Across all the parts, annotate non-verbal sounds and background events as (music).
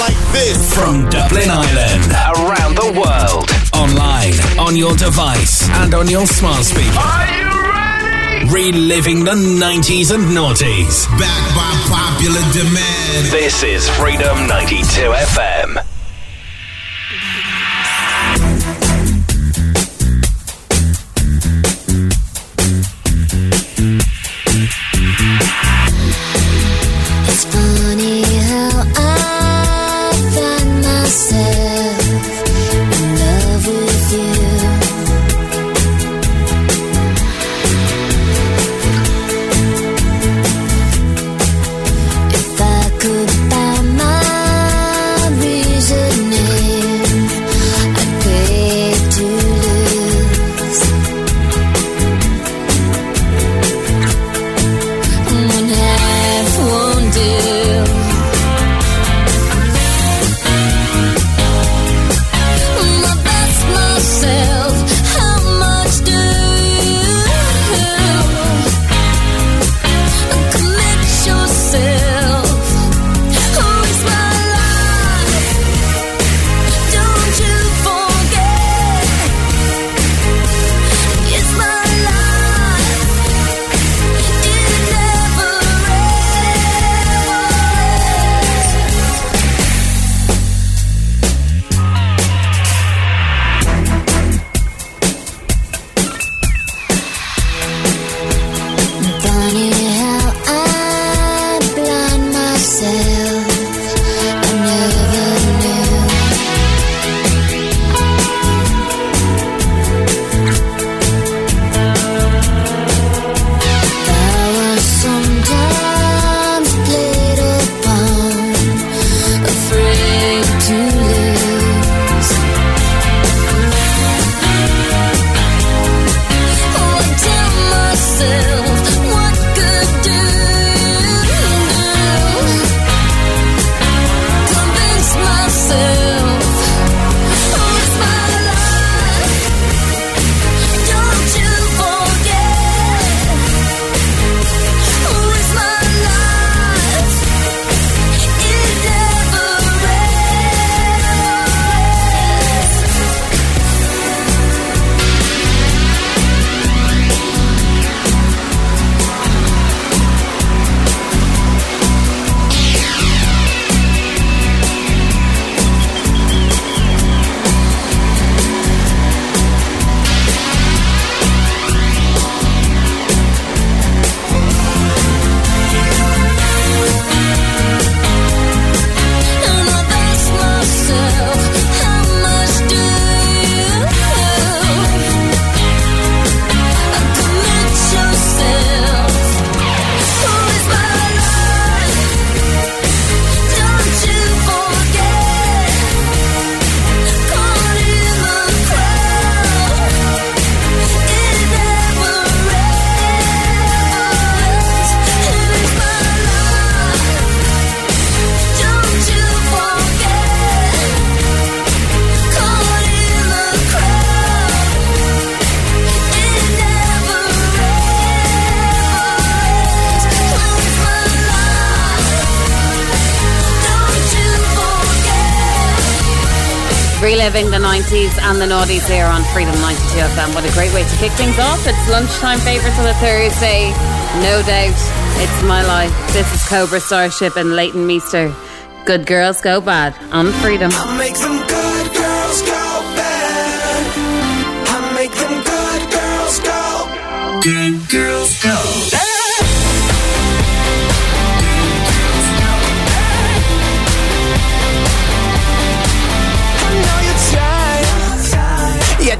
like this. From Dublin Ireland, around the world, online, on your device, and on your smart speaker. Are you ready? Reliving the 90s and noughties. Back by popular demand. This is Freedom 92 FM. Reliving the 90s and the noughties here on Freedom 92 FM. What a great way to kick things off. It's lunchtime favourites on a Thursday. No doubt, it's my life. This is Cobra Starship and Leighton Meester. Good girls go bad on Freedom. I make them good girls go bad. I'll make them good girls go. good girls go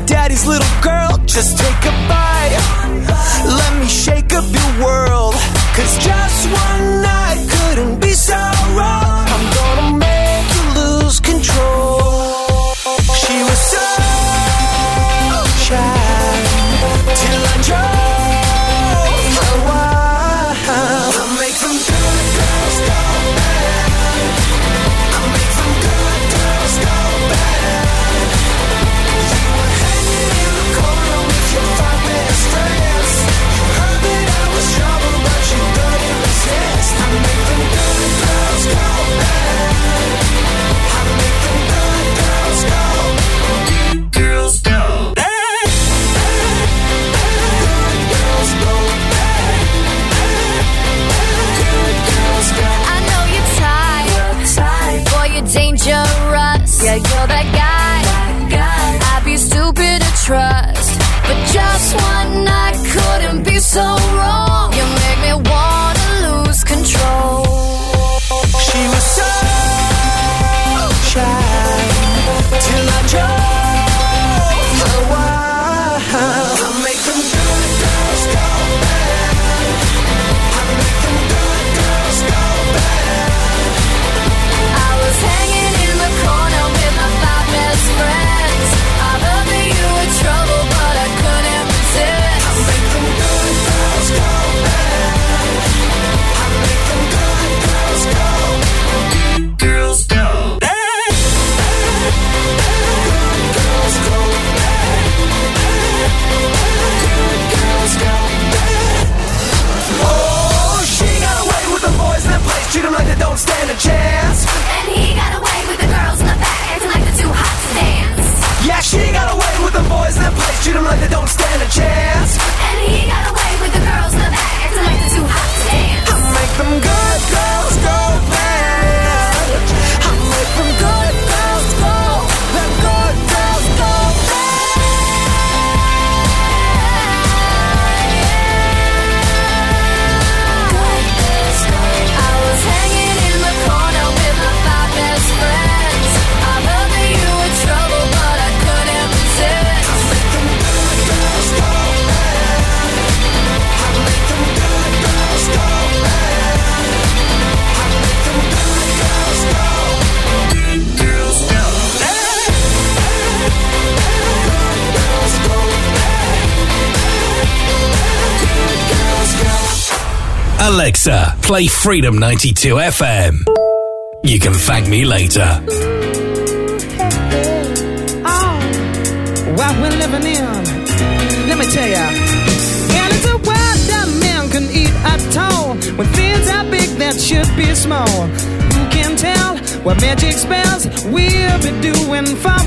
daddy's little girl, just take a bite. Let me shake up your world. Cause just one night couldn't be so wrong. one I couldn't be so wrong. Yeah, she got away with the boys that play. Treat them like they don't stand a chance. And he got away with the girls in the back, acting like they're too hot to dance. I make them good girls go bad. I make them good. Alexa, play Freedom 92 FM. You can thank me later. Oh, what we're living in. Let me tell ya. And it's a world that man can eat at all. When things are big that should be small. Who can tell what magic spells we'll be doing for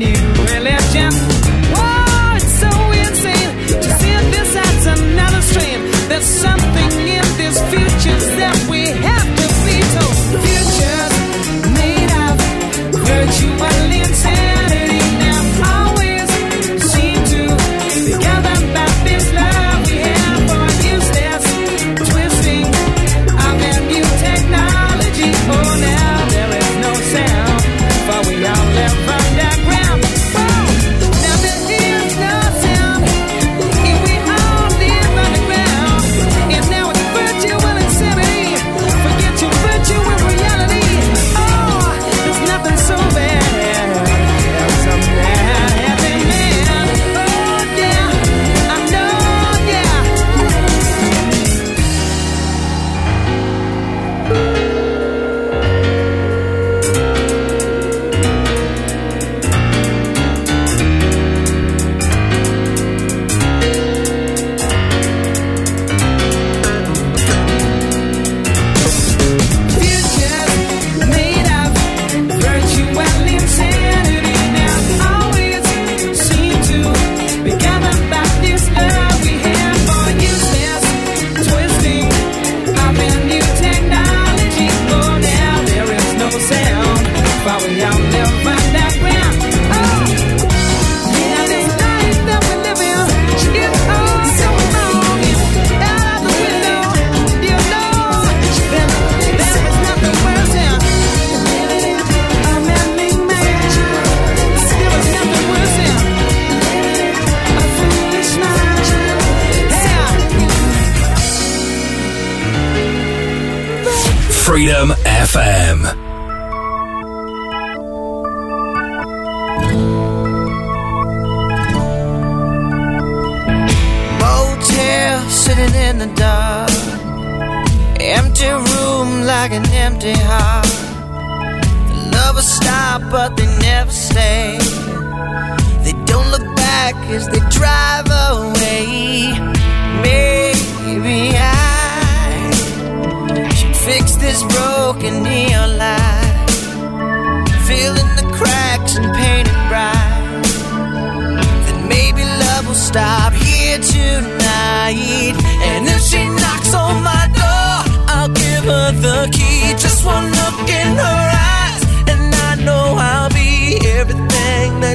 new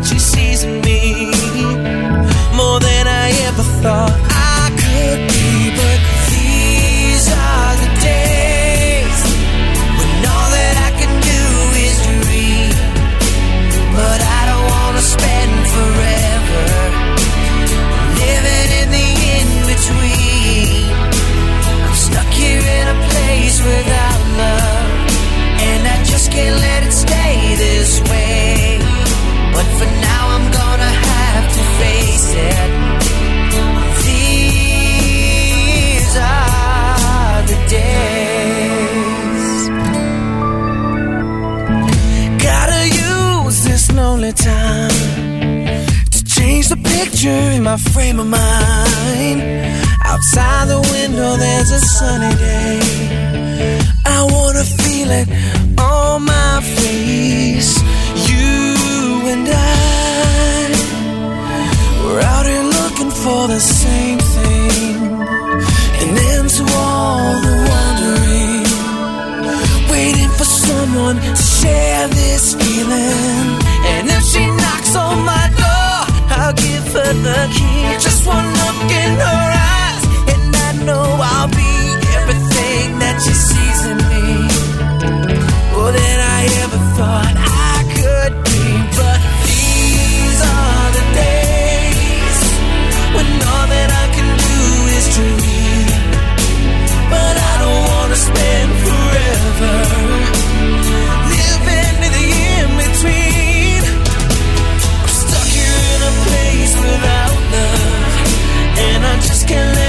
she sees in me more than I ever thought. picture in my frame of mind. Outside the window, there's a sunny day. I wanna feel it on my face. You and I, we're out here looking for the same thing. And into all the wandering, waiting for someone to share this feeling. And if she knocks on my give her the key. Just one look in her eyes, and I know I'll be everything that she sees in me. More than I ever thought I could be. But these are the days when all that I can do is dream. But I don't wanna spend forever. can live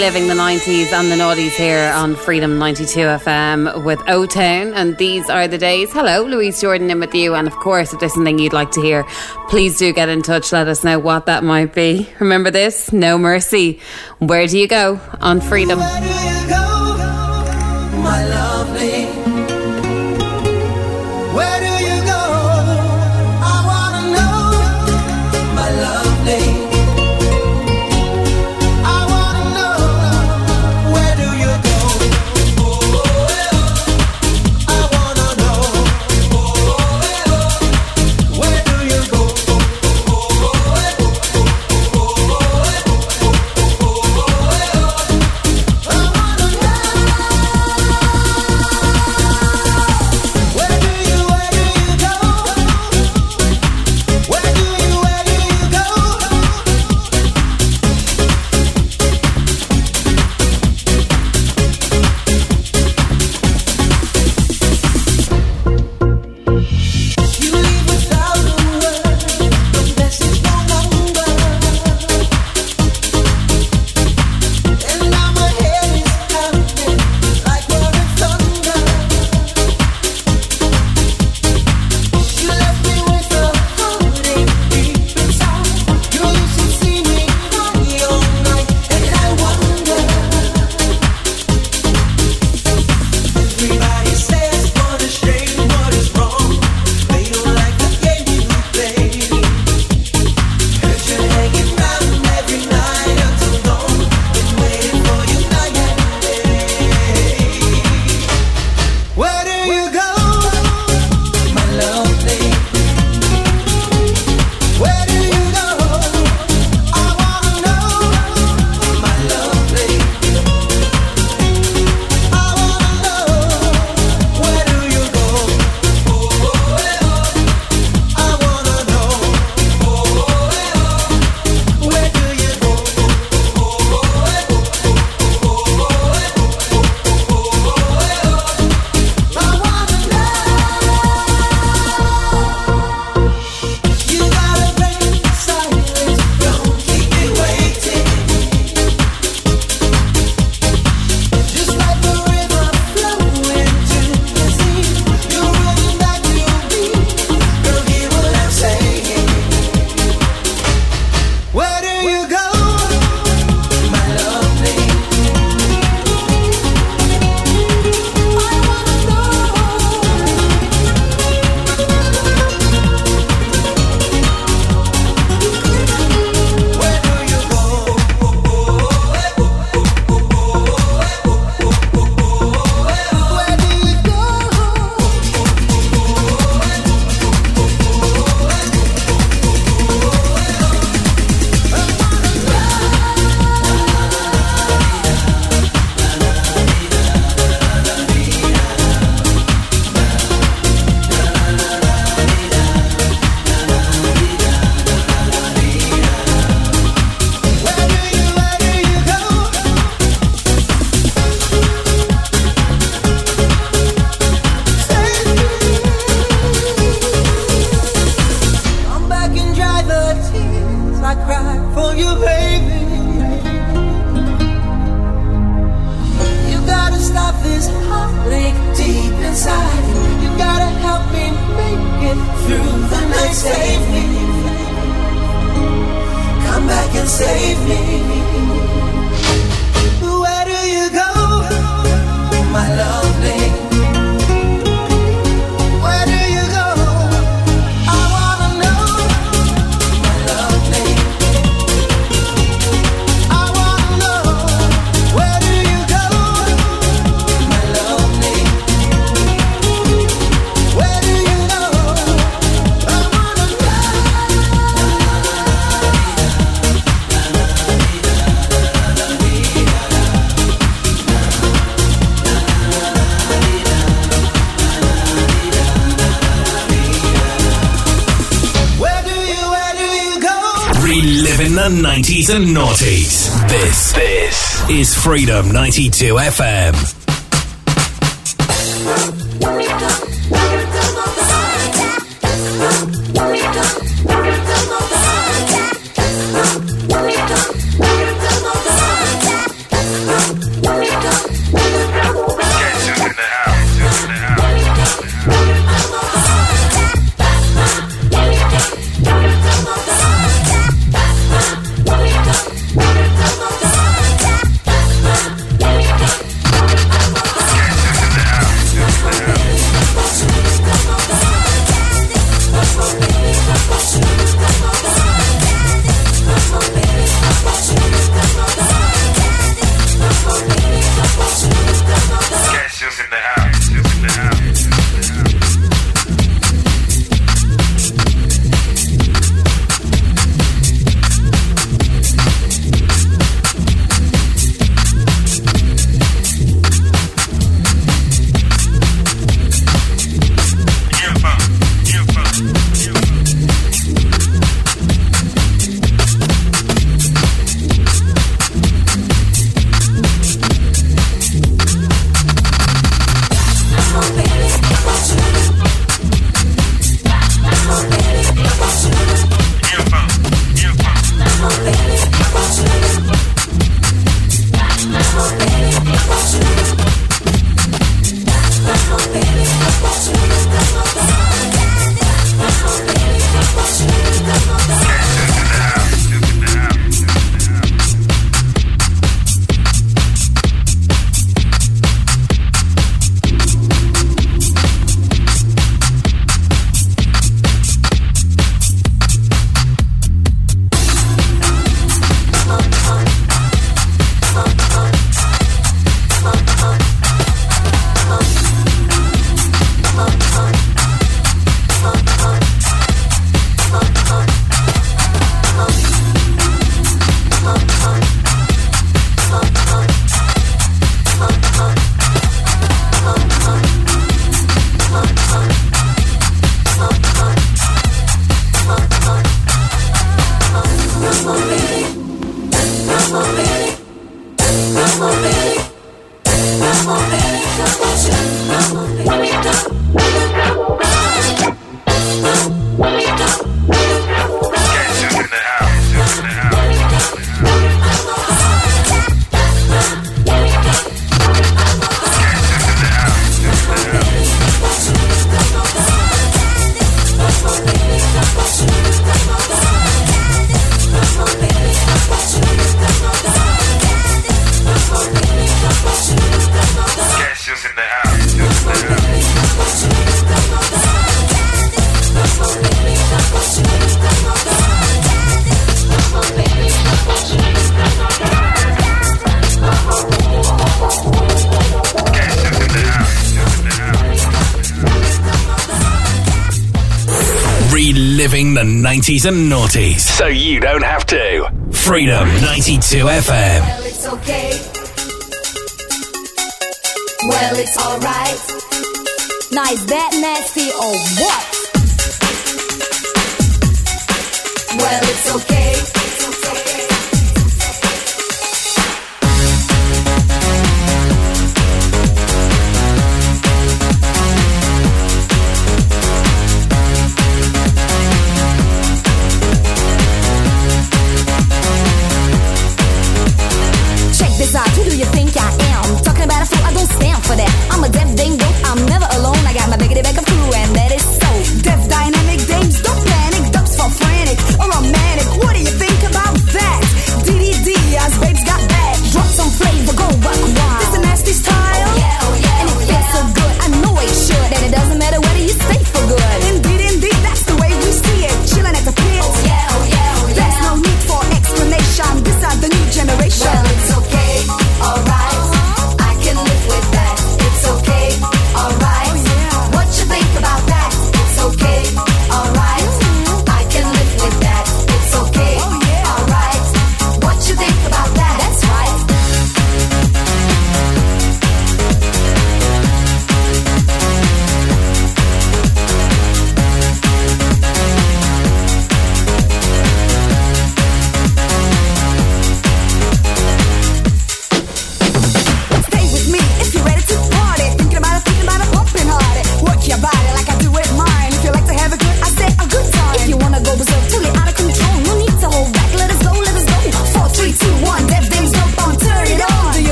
reliving the 90s and the noughties here on Freedom 92 FM with O Town. And these are the days. Hello, Louise Jordan in with you. And of course, if there's something you'd like to hear, please do get in touch. Let us know what that might be. Remember this No Mercy. Where do you go on Freedom? and noughties. This, this is Freedom 92 FM. 80s and noughties. So you don't have to. Freedom 92 FM. Well, it's okay. Well, it's alright. Nice, that nasty, or what? Well, it's okay.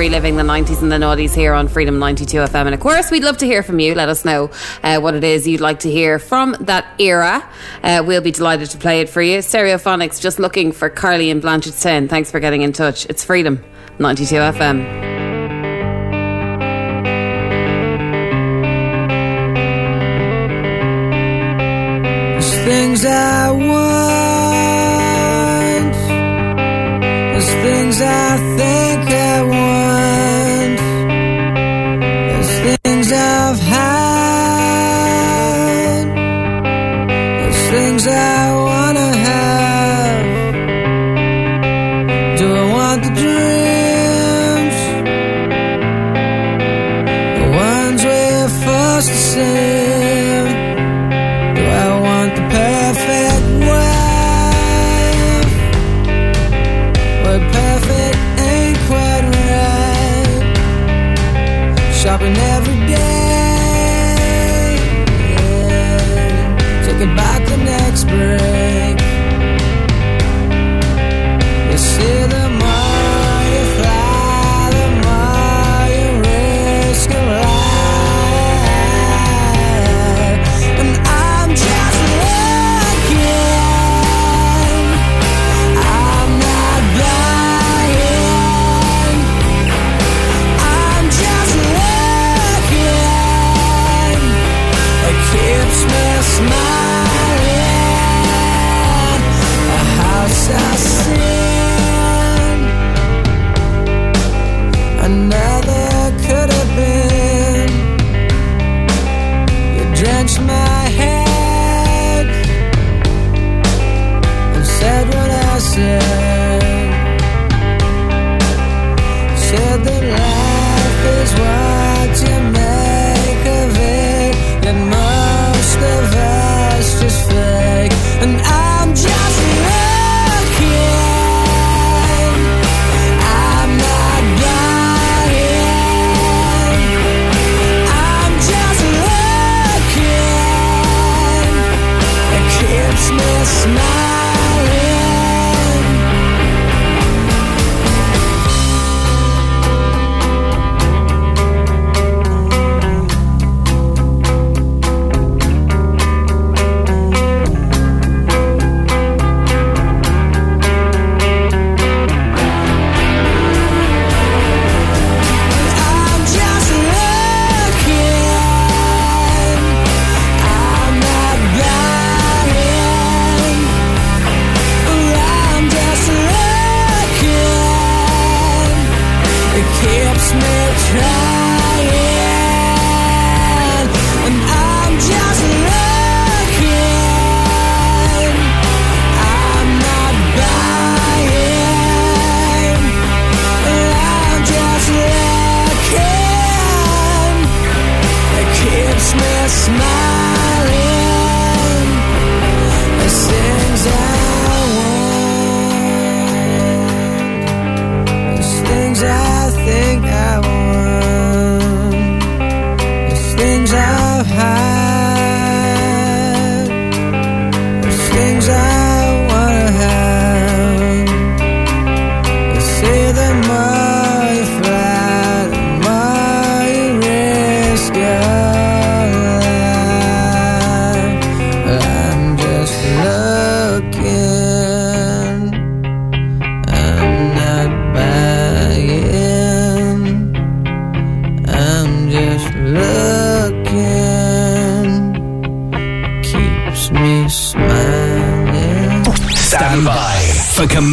Reliving the 90s and the noughties here on Freedom 92 FM. And of course, we'd love to hear from you. Let us know uh, what it is you'd like to hear from that era. Uh, we'll be delighted to play it for you. Stereophonics just looking for Carly and Blanchardstown. Thanks for getting in touch. It's Freedom 92 FM. things I want. There's things I think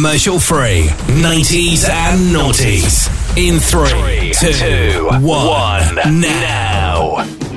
commercial free. 90s and noughties. In three, two, one, now.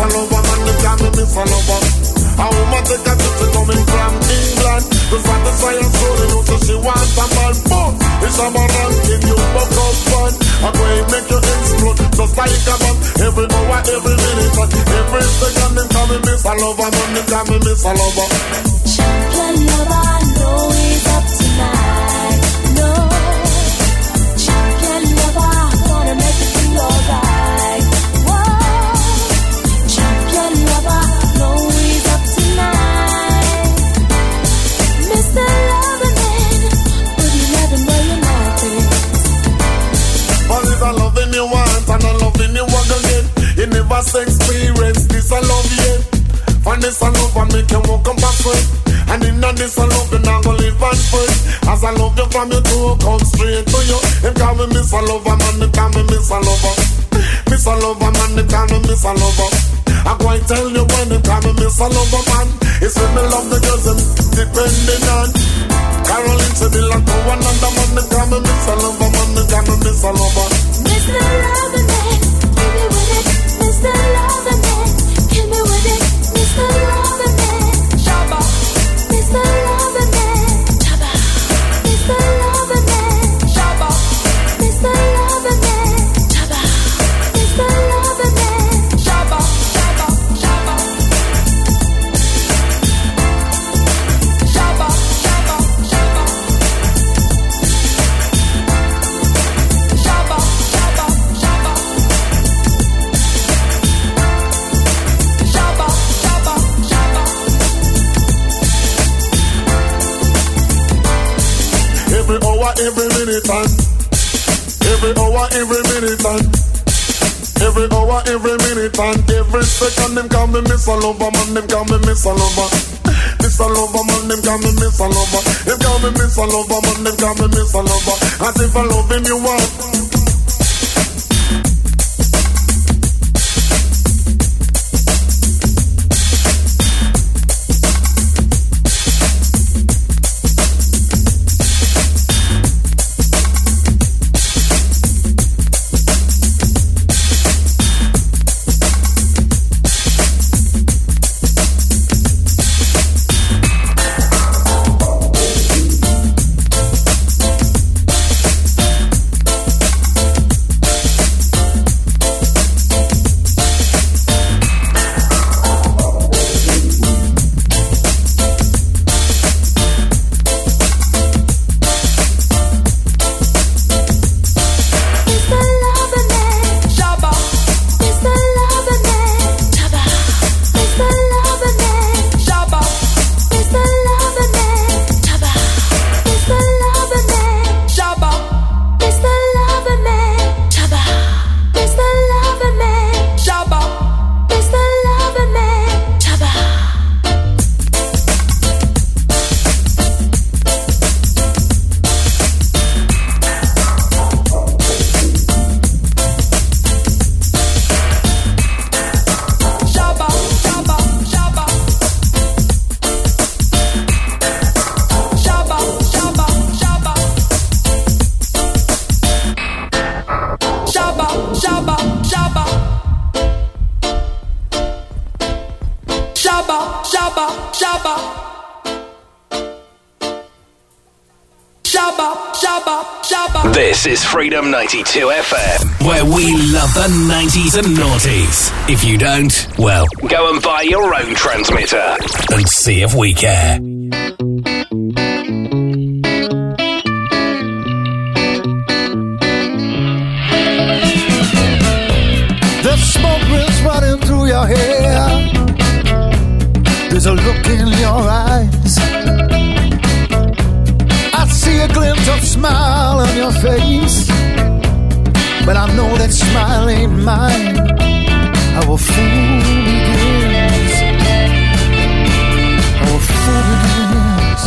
Me a Lover, man. They call me Miss a Lover. A woman take a trip, coming from England. To satisfy her soul, you know, so she wants a man. Boom! It's a man ranking you, buck up fun. I'm going make you explode, just like a bomb. Every hour, every minute, every second, they call me Miss a Lover, man. They call me Miss a Lover. Champion lover, I know he's up tonight. You say experience this I love yet. And this I love and make you walk up backward. And in that this I love you not gonna live and free. As I love you from your toe, come straight to you. Them call me Miss a Lover, man, they call me Miss a Lover. Miss a Lover, man, they call me Miss a Lover. I go and tell you when they call me Miss a Lover, man. It's when me love the girls and depending on. Caroline said they like to another, man, they call me Miss a Lover, man, they call me Miss a Lover. Mr. Loverman, give me with it. the light. Every minute, and every hour, every minute, and every hour, every minute, and every second, them call me Miss Lover, man, them call me Miss Lover. Miss Lover, man, them call me Miss Lover. Them call me Miss Lover, man, them call me Miss Lover. As if I loving you This is Freedom 92 FM, where we love the 90s and noughties. If you don't, well, go and buy your own transmitter and see if we care. The smoke running through your head. There's a look in your eyes. I see a glint of smile on your face. But I know that smile ain't mine. Our fool begins. Our fool begins.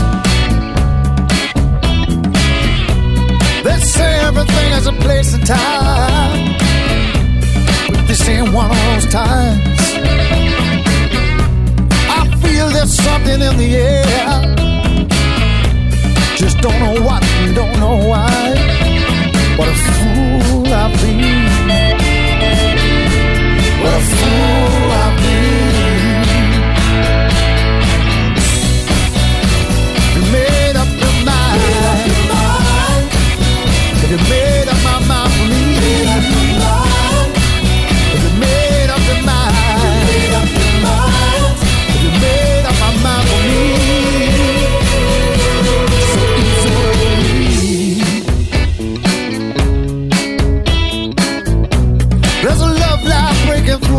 They say everything has a place and time. But this ain't one of those times. There's something in the air. Just don't know what, don't know why. What a fool I've been. What a fool I've been. You made up your mind. You made up my mind for me?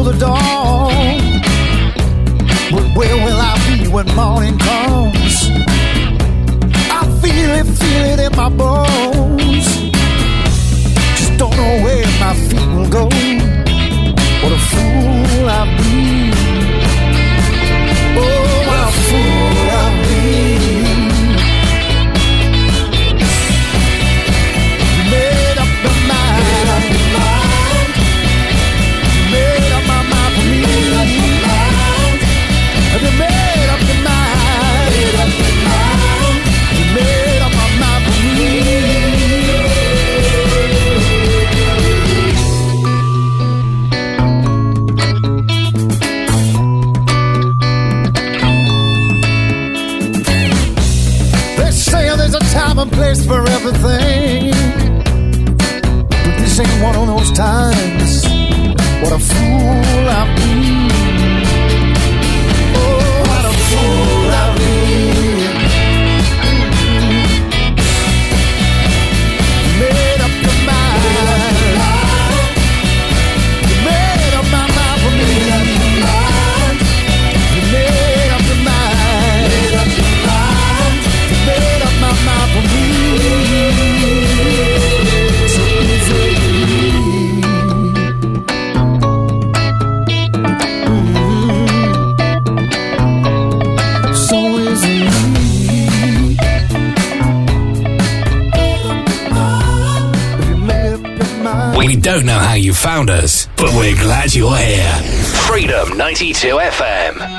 The dawn. But where will I be when morning comes? I feel it, feel it in my bones. Just don't know where my feet will go. What a fool I've been. Times. What a fool I've don't know how you found us, but we're glad you're here. Freedom 92 FM.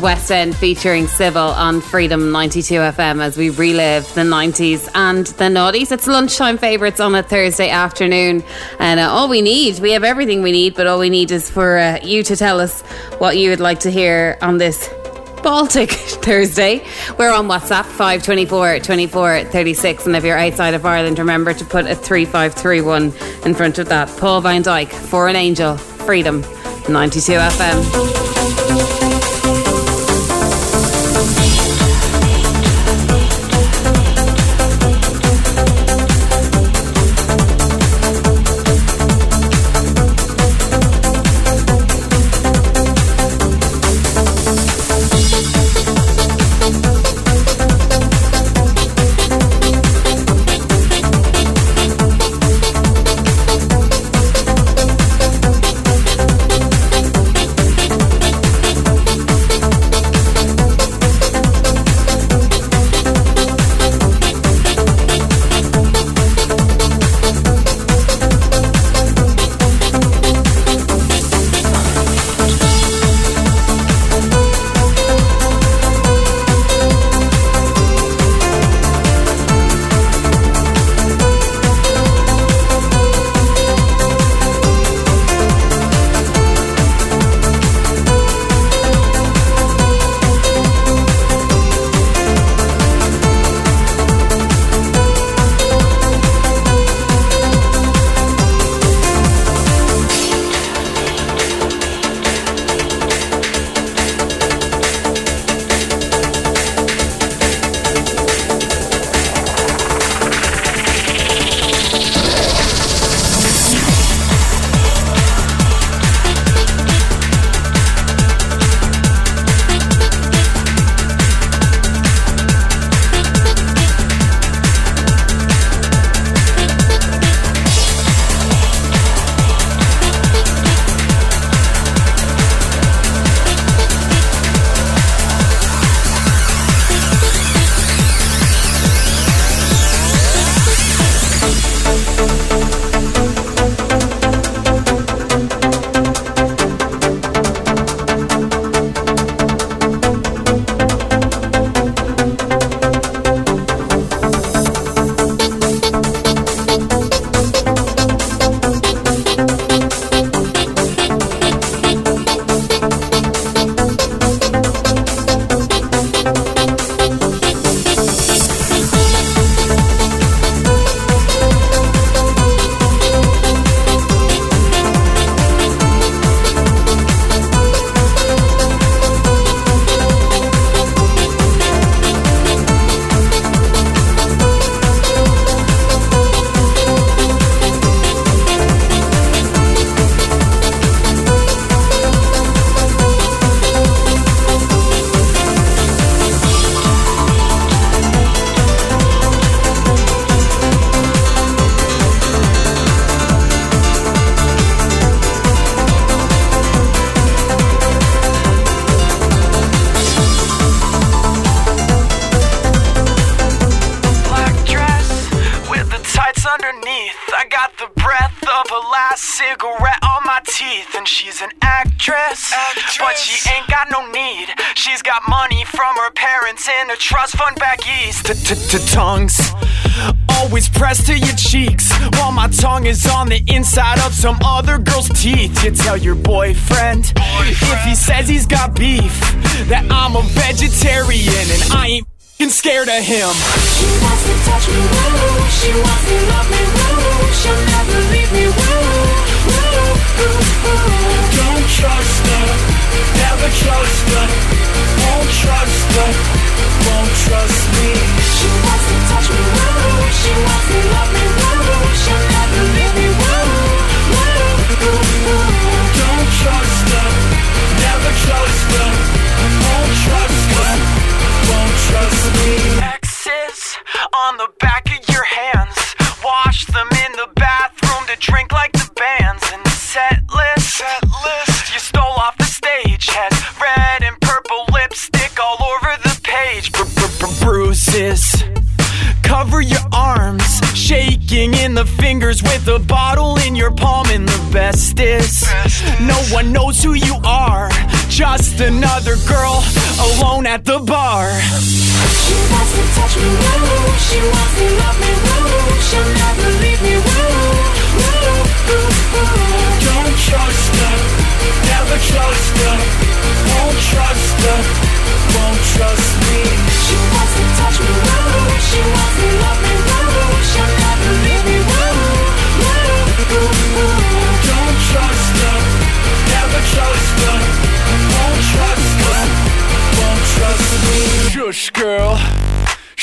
West End featuring Sybil on Freedom 92 FM as we relive the 90s and the noughties. It's lunchtime favourites on a Thursday afternoon. And uh, all we need, we have everything we need, but all we need is for uh, you to tell us what you would like to hear on this Baltic (laughs) Thursday. We're on WhatsApp 524 24 36. And if you're outside of Ireland, remember to put a 3531 in front of that. Paul Van Dyk, For an Angel, Freedom 92 FM.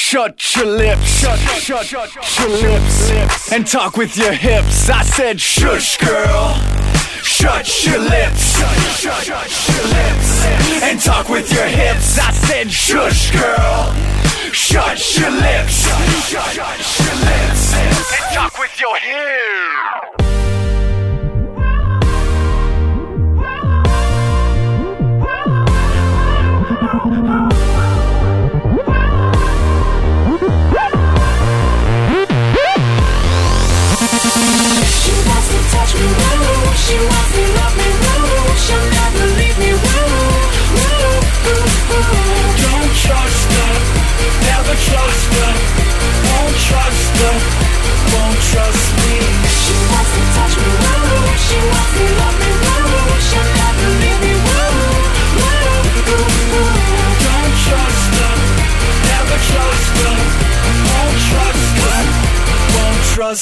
Shut your lips, shut, shut, shut, shut your lips, lips, and talk with your hips. I said, shush, girl. Shut your lips, shut, shut, your lips, and talk with your hips. I said, shush, girl. Shut your lips, shut, shut, your lips, and talk with your hips.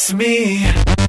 It's me.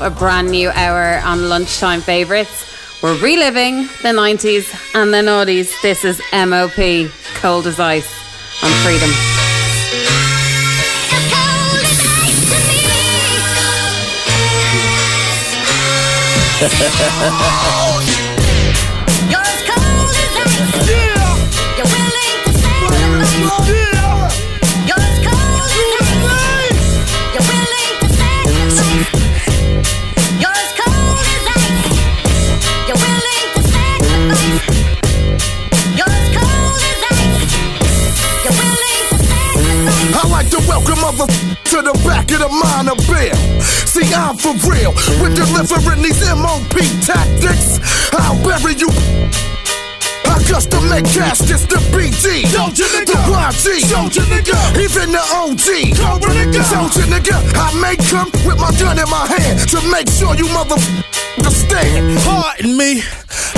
off a brand new hour on Lunchtime Favorites. We're reliving the 90s and the noughties. This is MOP, Cold as Ice on Freedom. to the back of the minor bill. See, I'm for real with delivering these MOP tactics. I'll bury you. I custom make caskets to BG. Soldier nigga. The YG. Nigga. Even the OG. Cobra nigga. Soldier nigga. I may come with my gun in my hand to make sure you mother understand. Pardon me.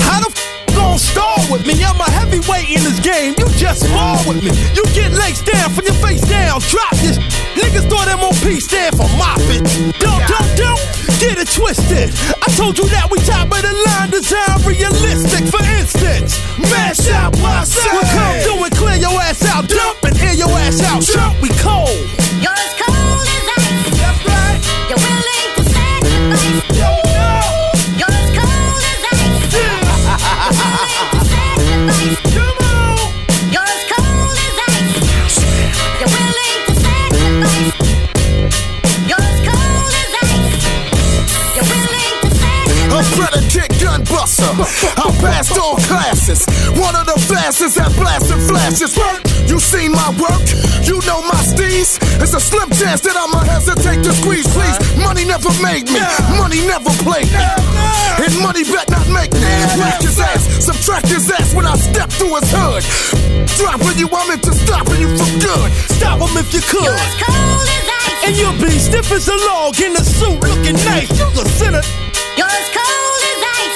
How the gon' stall with me. I'm a heavyweight in this game. You just fall with me. You get legs down from your face down. Drop this. Niggas throw them on peace. stand for mopping. Don't, don't, don't get it twisted. I told you that we top of the line design realistic. For instance, mash out my side. we come through and clear your ass out. Dump and air your ass out. Jump, we cold. Yo, buster. I passed all classes. One of the fastest at blasting flashes. You seen my work? You know my steez? It's a slim chance that I'ma hesitate to squeeze, please. Money never made me. Money never played me. And money bet not make me. Whack his ass, subtract his ass when I step through his hood. Dropping you, I'm into stopping you for good. Stop him if you could. And you'll be stiff as a log in a suit looking nice. You the sinner. You're as cold as ice.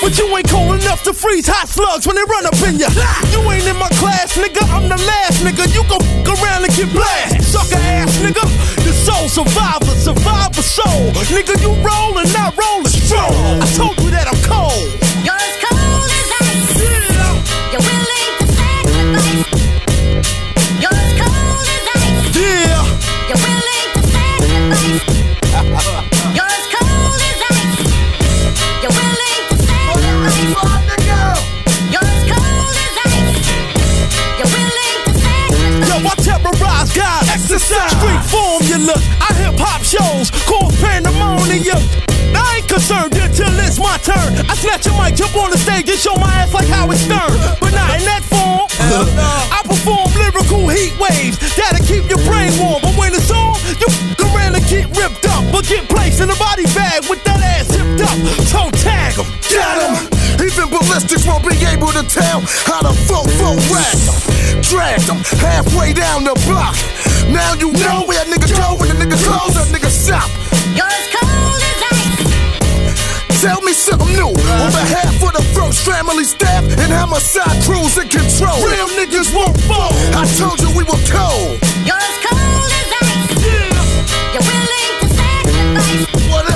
But you ain't cold enough to freeze hot slugs when they run up in ya. You ain't in my class, nigga. I'm the last nigga. You go f- around and get blasted. Sucker ass nigga. The soul survivor, survivor soul. Nigga, you roll and I roll a stroll. I told you that I'm cold. You're as cold Street formula. I hip hop shows. Cause pandemonium. I ain't concerned until it's my turn. I snatch a mic, jump on the stage, and show my ass like Howard Stern. But not in that form. I perform lyrical heat waves that'll keep your brain warm. But when it's on, you around and get ripped up. But get placed in a body bag with that ass zipped up. Toe tag 'em. Got him. Even ballistics won't be able to tell how to fofo rag them. Dragged them halfway down the block. Now you know where niggas go when the niggas close, that nigga stop. You're as cold as ice. Tell me something new on behalf of the first family staff and homicide crews in control. Real niggas won't fall. I told you we were cold. You're as cold as ice. Yeah. You're willing to sacrifice. What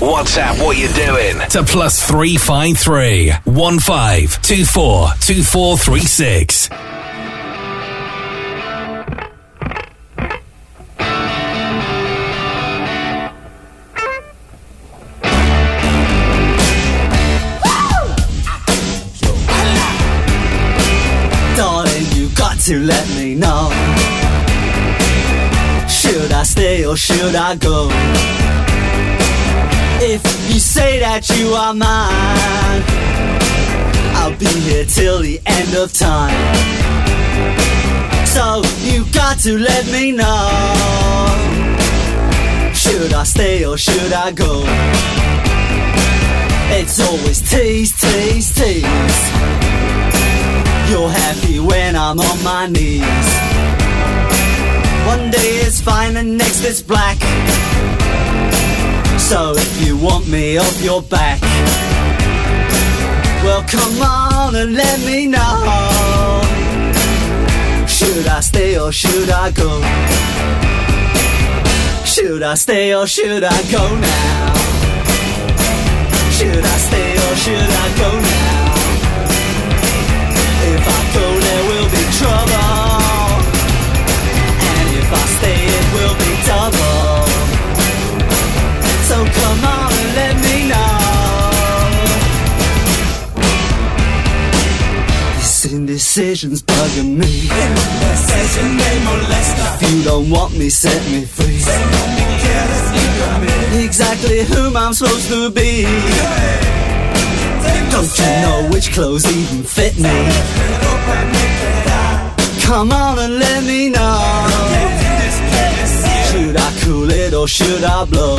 WhatsApp what you're doing to plus 353 1524 2436. Darling, you got to let me know. Should I stay or should I go? If you say that you are mine, I'll be here till the end of time. So you got to let me know. Should I stay or should I go? It's always tease, tease, tease. You're happy when I'm on my knees. One day it's fine and next it's black. So if you want me off your back, well come on and let me know. Should I stay or should I go? Should I stay or should I go now? Should I stay or should I go now? If I go, there will be trouble. And if I stay, it will be This indecision's bugging me. If you don't want me, set me free. Exactly whom I'm supposed to be. Don't you know which clothes even fit me? Come on and let me know. Should I cool it or should I blow?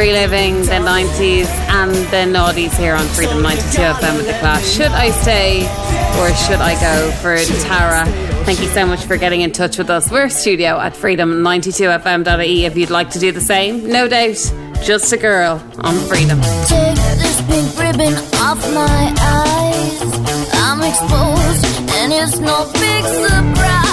Reliving the 90s and the noughties here on Freedom 92 FM with the class. Should I stay or should I go for Tara? Thank you so much for getting in touch with us. We're studio at freedom92fm.ie if you'd like to do the same. No doubt, just a girl on Freedom. Take this pink ribbon off my eyes. I'm exposed, and it's no big surprise.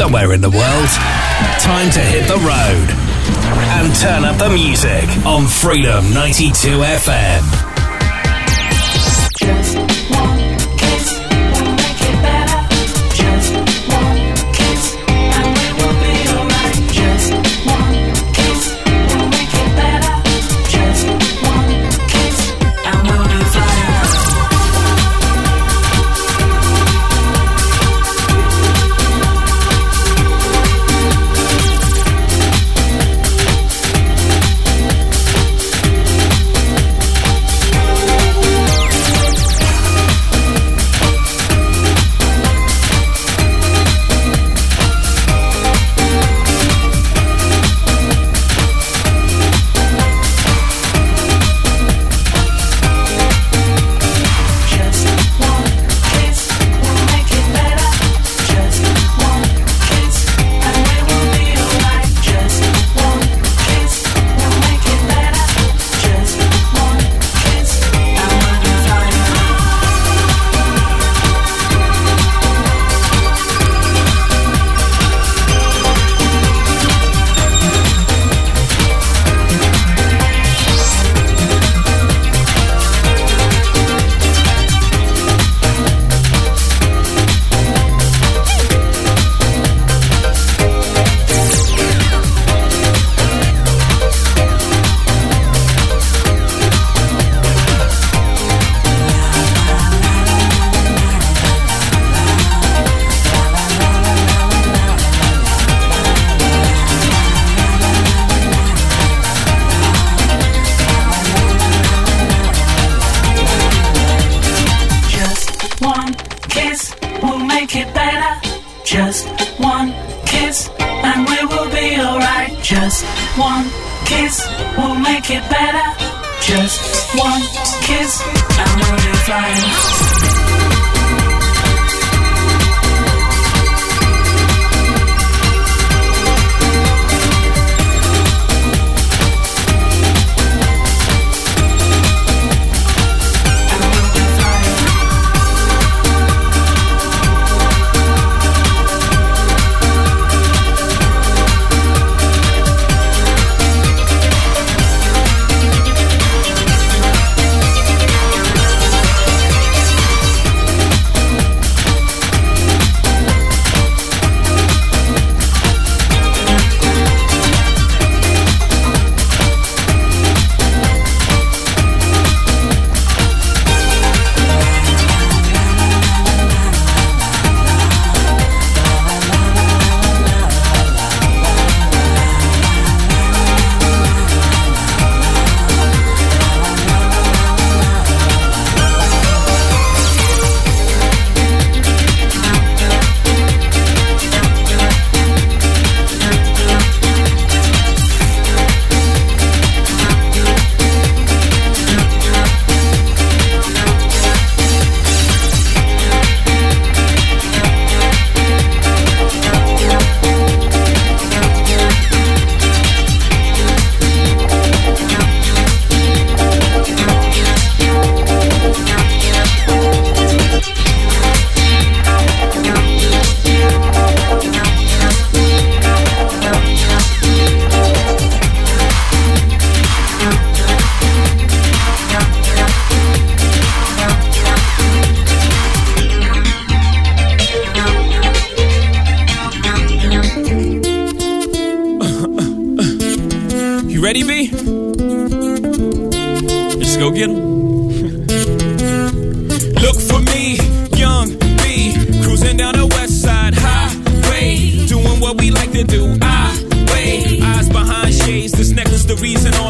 Somewhere in the world. Time to hit the road. And turn up the music on Freedom 92 FM.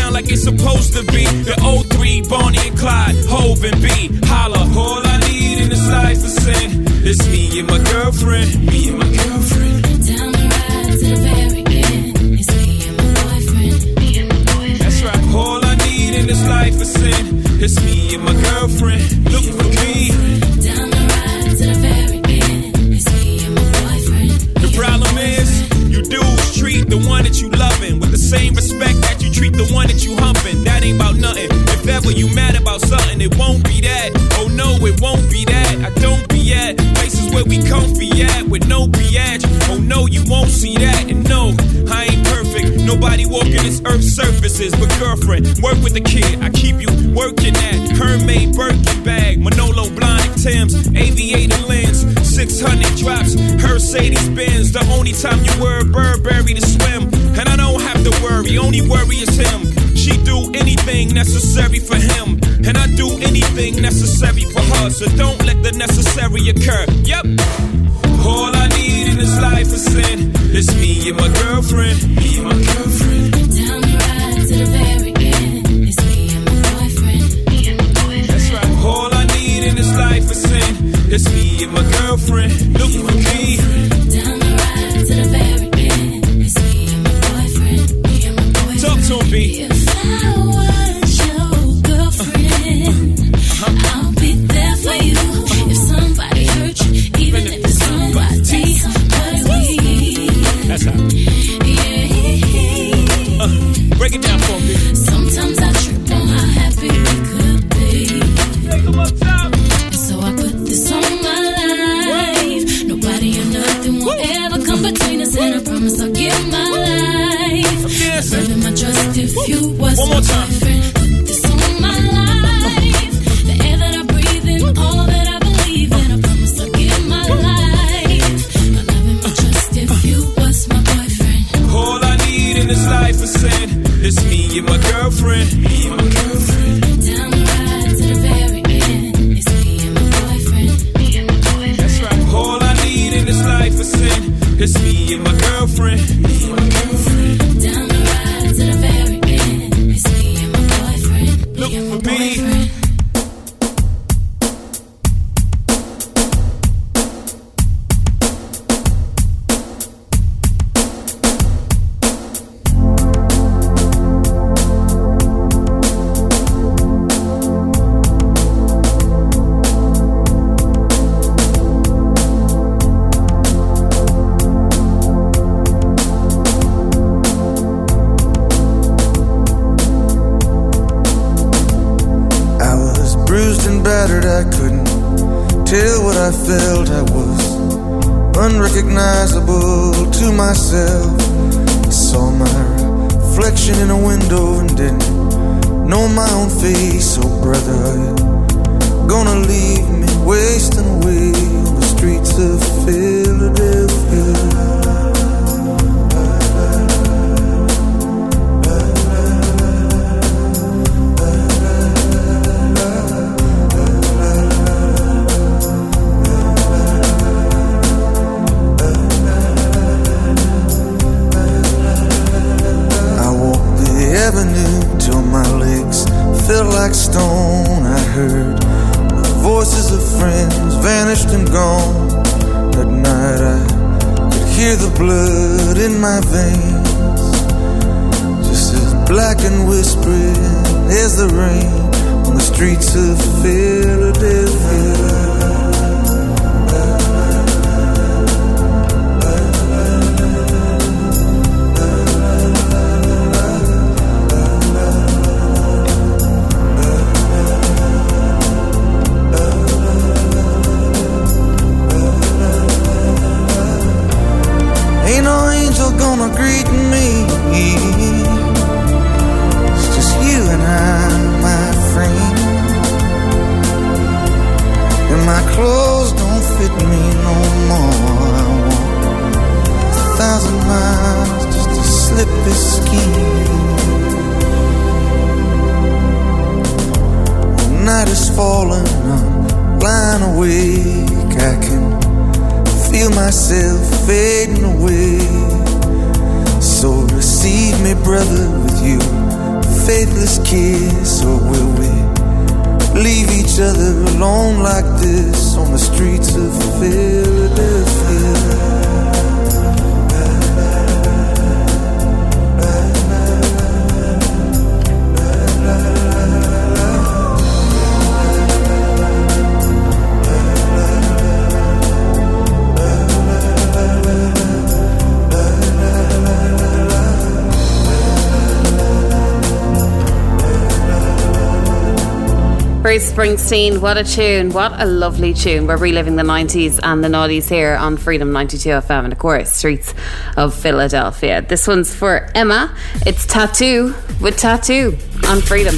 sound like it's supposed to be. The O3, Bonnie and Clyde, Hov and B. Holla, all I need in is lies to sin. It's me and my girlfriend, me and my girlfriend. Down the ride to the very end. It's me and my boyfriend, me and my boyfriend. That's right, all I need in this life is sin. It's me and my girlfriend. Look for me. Down the ride to the very end. It's me and my boyfriend. The problem is, you dudes treat the one that you loving with the same respect that the one that you humping. That ain't about nothing. If ever you mad about something, it won't be that. Oh no, it won't be that. I don't be at places where we comfy at with no biatch. Oh no, you won't see that. And no, I ain't perfect. Nobody walking this earth surfaces. But girlfriend, work with the kid. I keep you working at Hermès Birkin bag, Manolo Blahnik Tim's, aviator lens. 600 drops, Mercedes Benz. The only time you were Burberry to swim. And I don't have to worry, only worry is him. She do anything necessary for him, and I do anything necessary for her. So don't let the necessary occur. Yep. All I need in this life is sin. It's me and my girlfriend. Me and my girlfriend. It's me and my girlfriend. Look, you was One more time. 16. What a tune. What a lovely tune. We're reliving the 90s and the 90s here on Freedom 92 FM and, of course, Streets of Philadelphia. This one's for Emma. It's Tattoo with Tattoo on Freedom.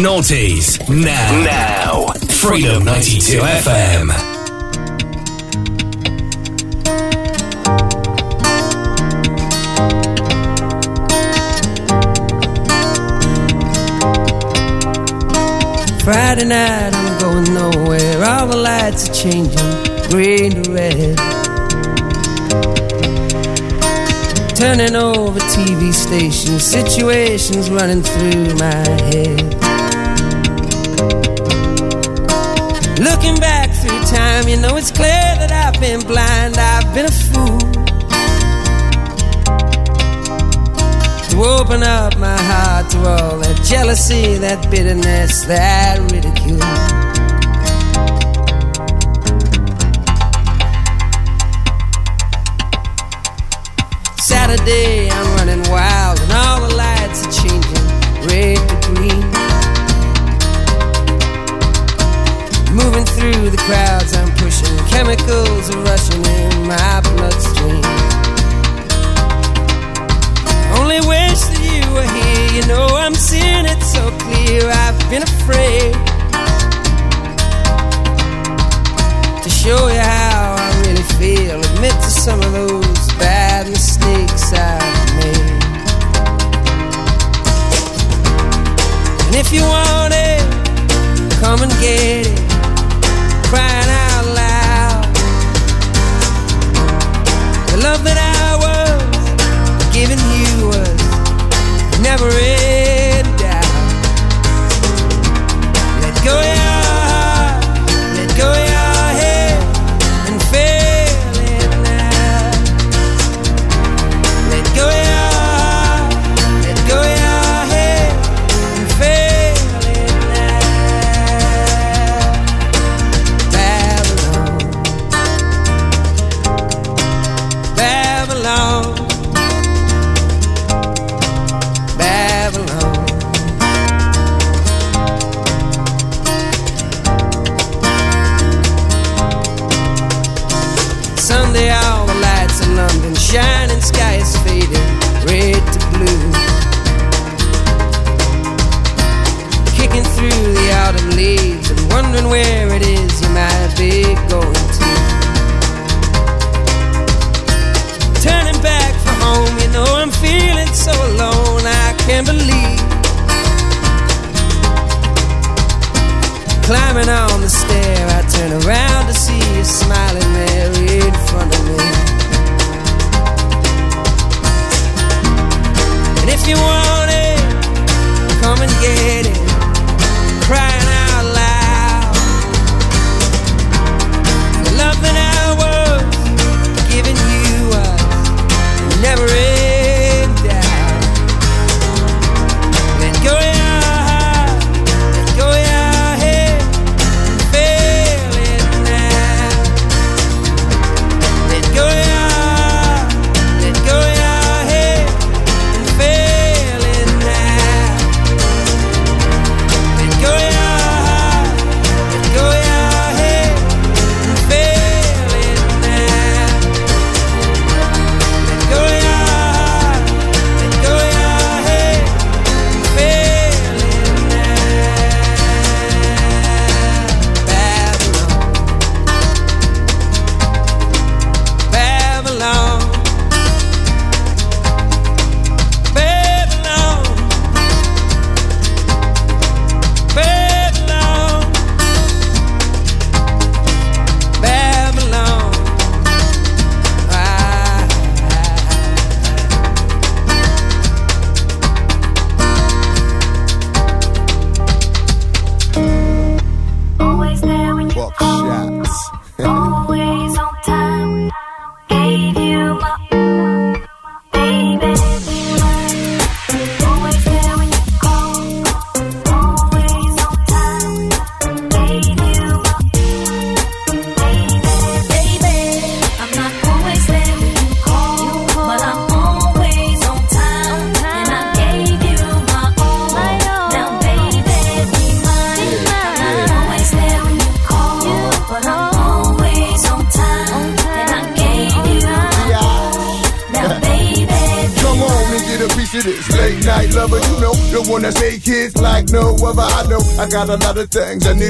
Naughties. Now. Now. Freedom 92 FM. Friday night, I'm going nowhere. All the lights are changing, green to red. Turning over TV stations, situations running through my head. looking back through time, you know it's clear that I've been blind, I've been a fool. To open up my heart to all that jealousy, that bitterness, that ridicule. been afraid to show you how I really feel. Admit to some of those bad mistakes I've made. And if you want it, come and get it. Crying out loud. The love that I was giving you was never. Ended.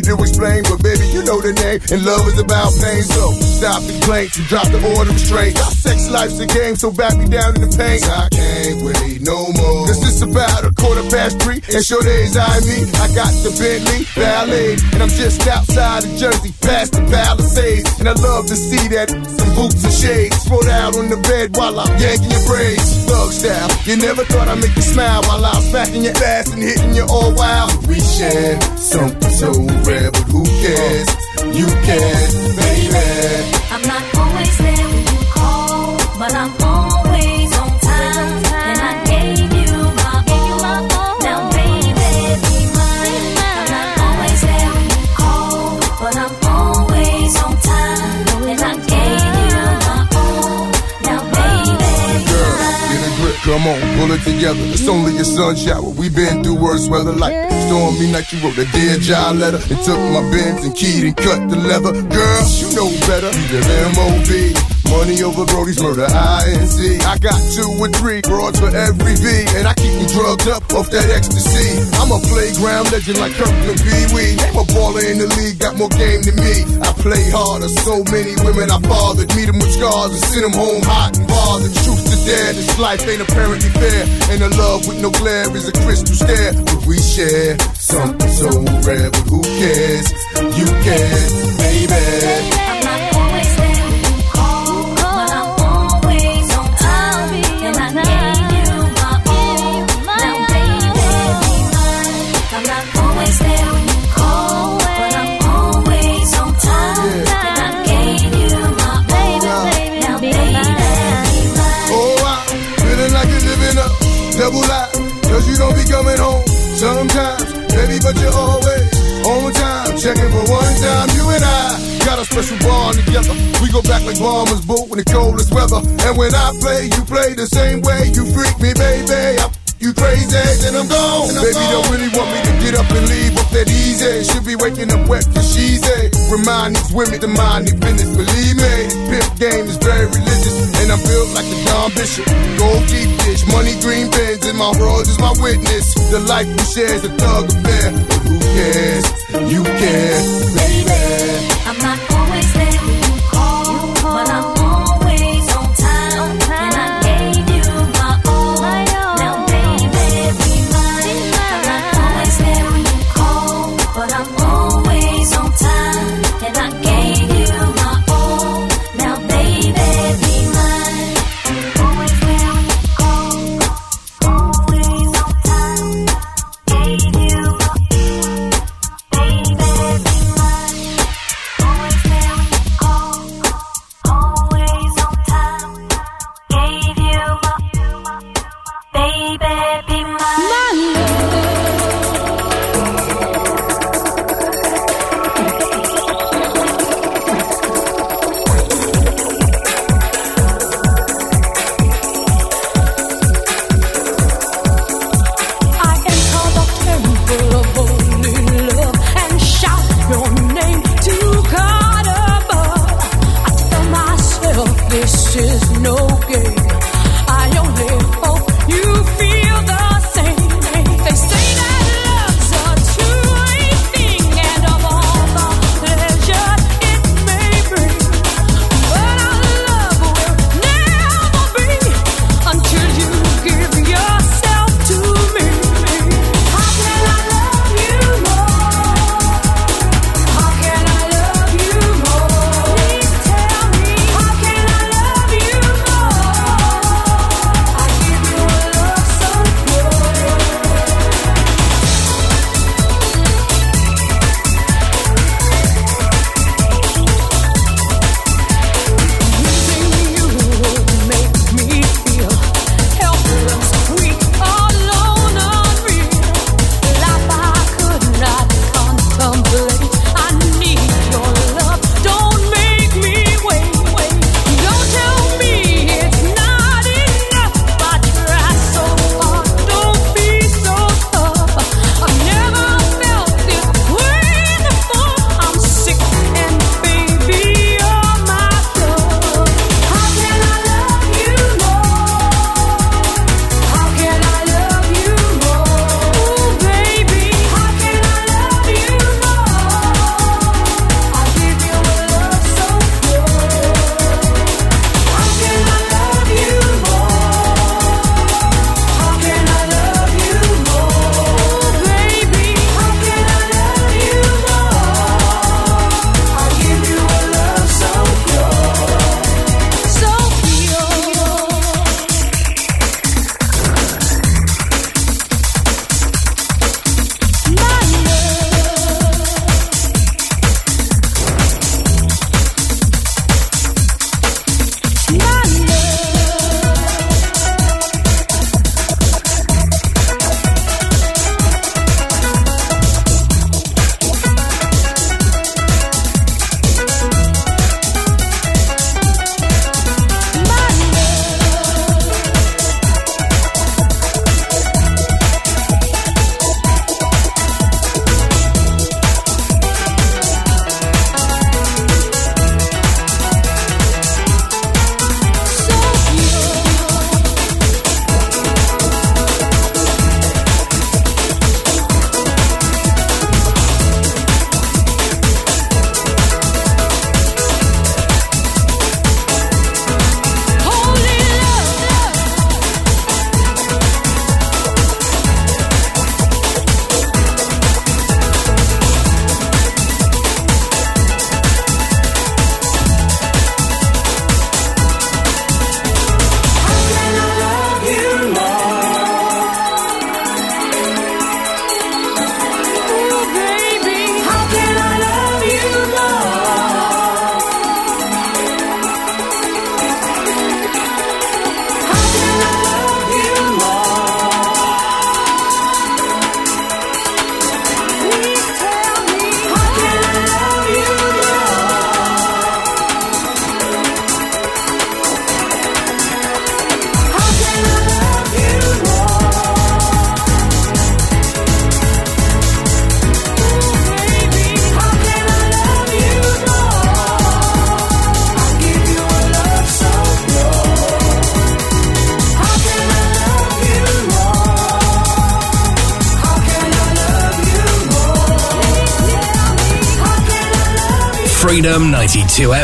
Need to explain, but baby, you know the name. And love is about pain, so stop the complaints and drop the order restraint. Sex life's a game, so back me down in the pain. I can't wait no more. Cause it's about a quarter past three, and sure days I me. I got the Bentley Ballet, and I'm just outside of Jersey, past the Palisades. And I love to see that some boots and shades spread out on the bed while I'm yanking your braids. Thug style, you never thought I'd make you smile while I'm smacking your ass and hitting you all wild. Share something so rare, but who cares? You can, baby. I'm not always there when you call, but I'm always on time. And I gave you my all. Now, baby, be mine. I'm not always there when you call, but I'm always on time. And I gave you my all. Now, baby, be Girl, get a grip, come on, pull it together. It's only a sun shower. We've been through worse weather like stormy night. You wrote a dear job letter and took my bins and keyed and cut the leather. Girl, you know better. You the M.O.B. Money over Brody's murder, INC. I got two or three broads for every V, and I keep you drugged up off that ecstasy. I'm a playground legend like Kirkland Pee Wee. Name a baller in the league, got more game than me. I play harder, so many women I fathered. Meet them with scars and send them home hot and bothered. Truth to dare, this life ain't apparently fair. And a love with no glare is a crystal stare. But we share something so rare, but who cares? You care, baby. I'm but you're always on time. Checking for one time, you and I got a special bond together. We go back like bombers, boat in the coldest weather. And when I play, you play the same way. You freak me, baby. I you crazy, then I'm gone. Baby, don't really want me to get up and leave up that easy. Should be waking up wet cause she's a. Remind these women to mind their business, believe me. Pimp game is very religious, and I'm built like a John Bishop. Gold deep dish, money green bins, and my world is my witness. The life we share is a thug affair. But who cares? You care, baby. I'm not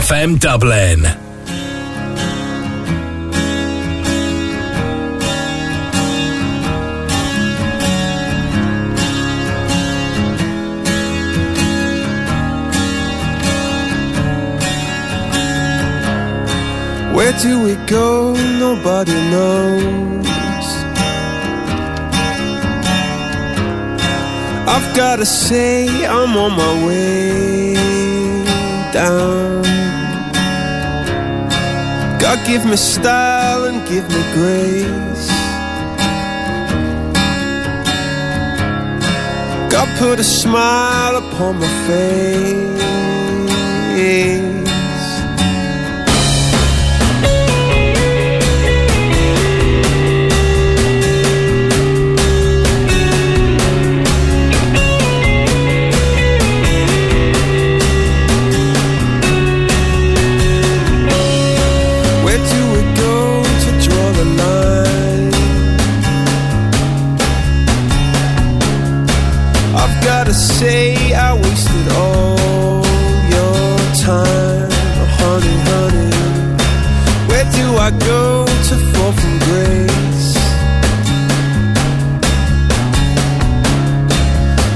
FM Dublin. Where do we go? Nobody knows. I've gotta say, I'm on my way down. God give me style and give me grace. God put a smile upon my face. go to fall from grace.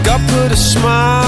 God put a smile.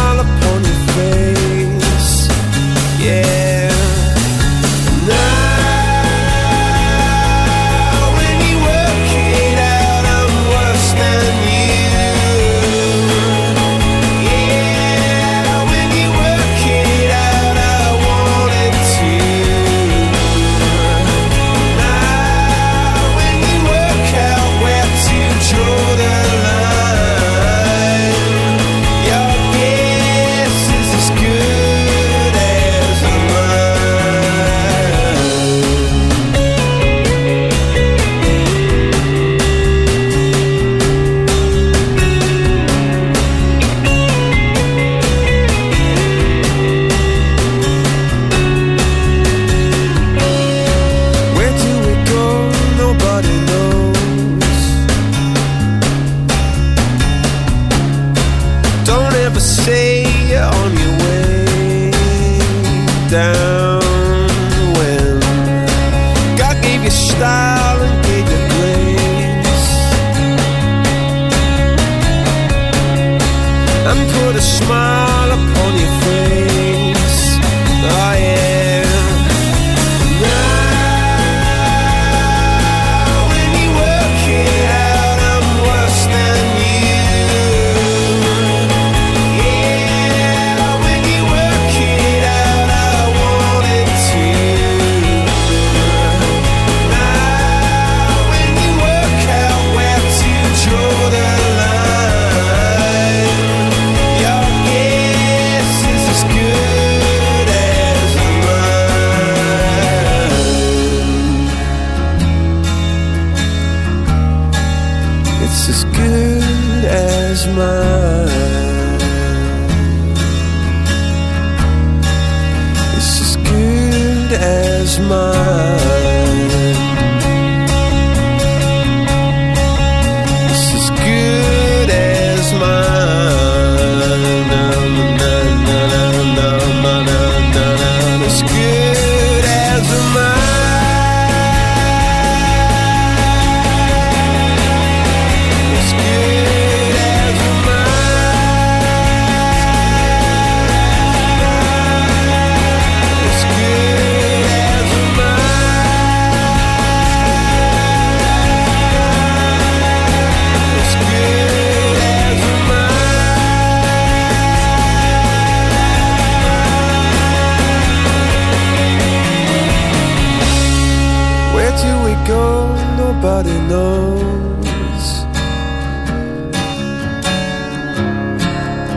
everybody knows.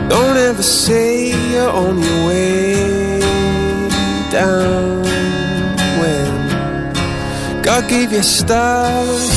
Don't ever say you're on your way down when God gave you stars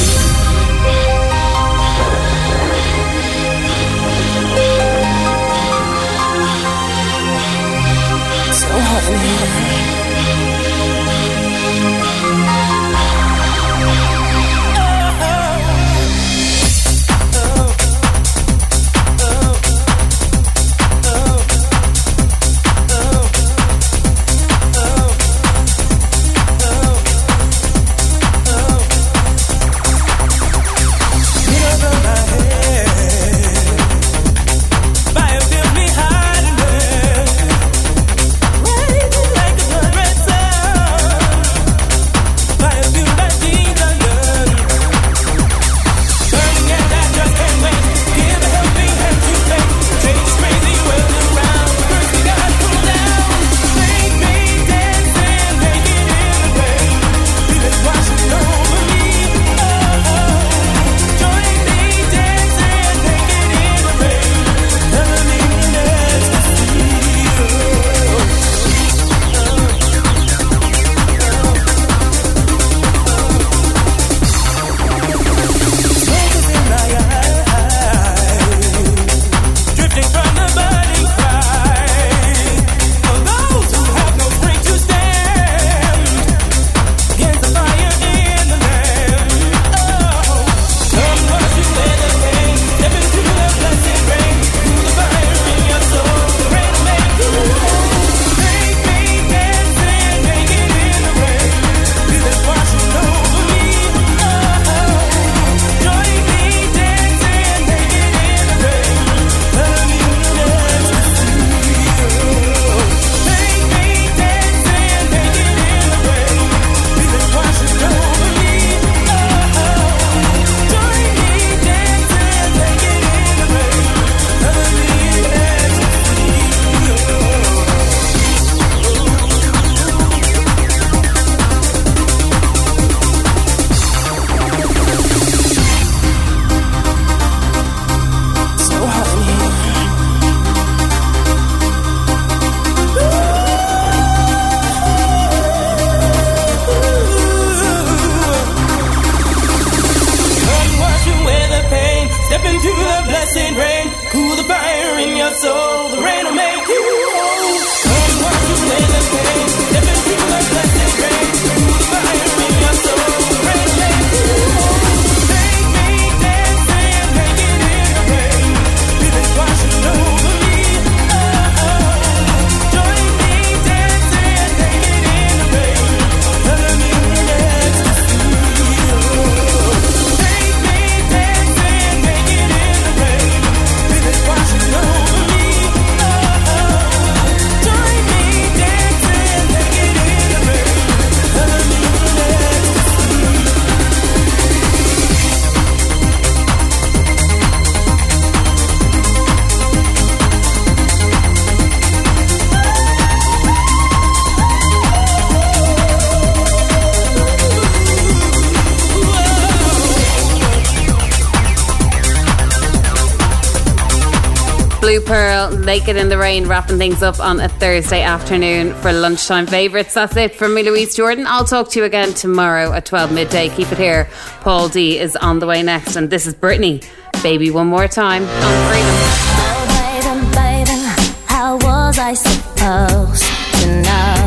Blue Pearl, Naked in the Rain, wrapping things up on a Thursday afternoon for lunchtime favourites. That's it from me, Louise Jordan. I'll talk to you again tomorrow at 12 midday. Keep it here. Paul D is on the way next, and this is Britney, Baby One More Time on Freedom. Oh, baby, baby, how was I supposed to know?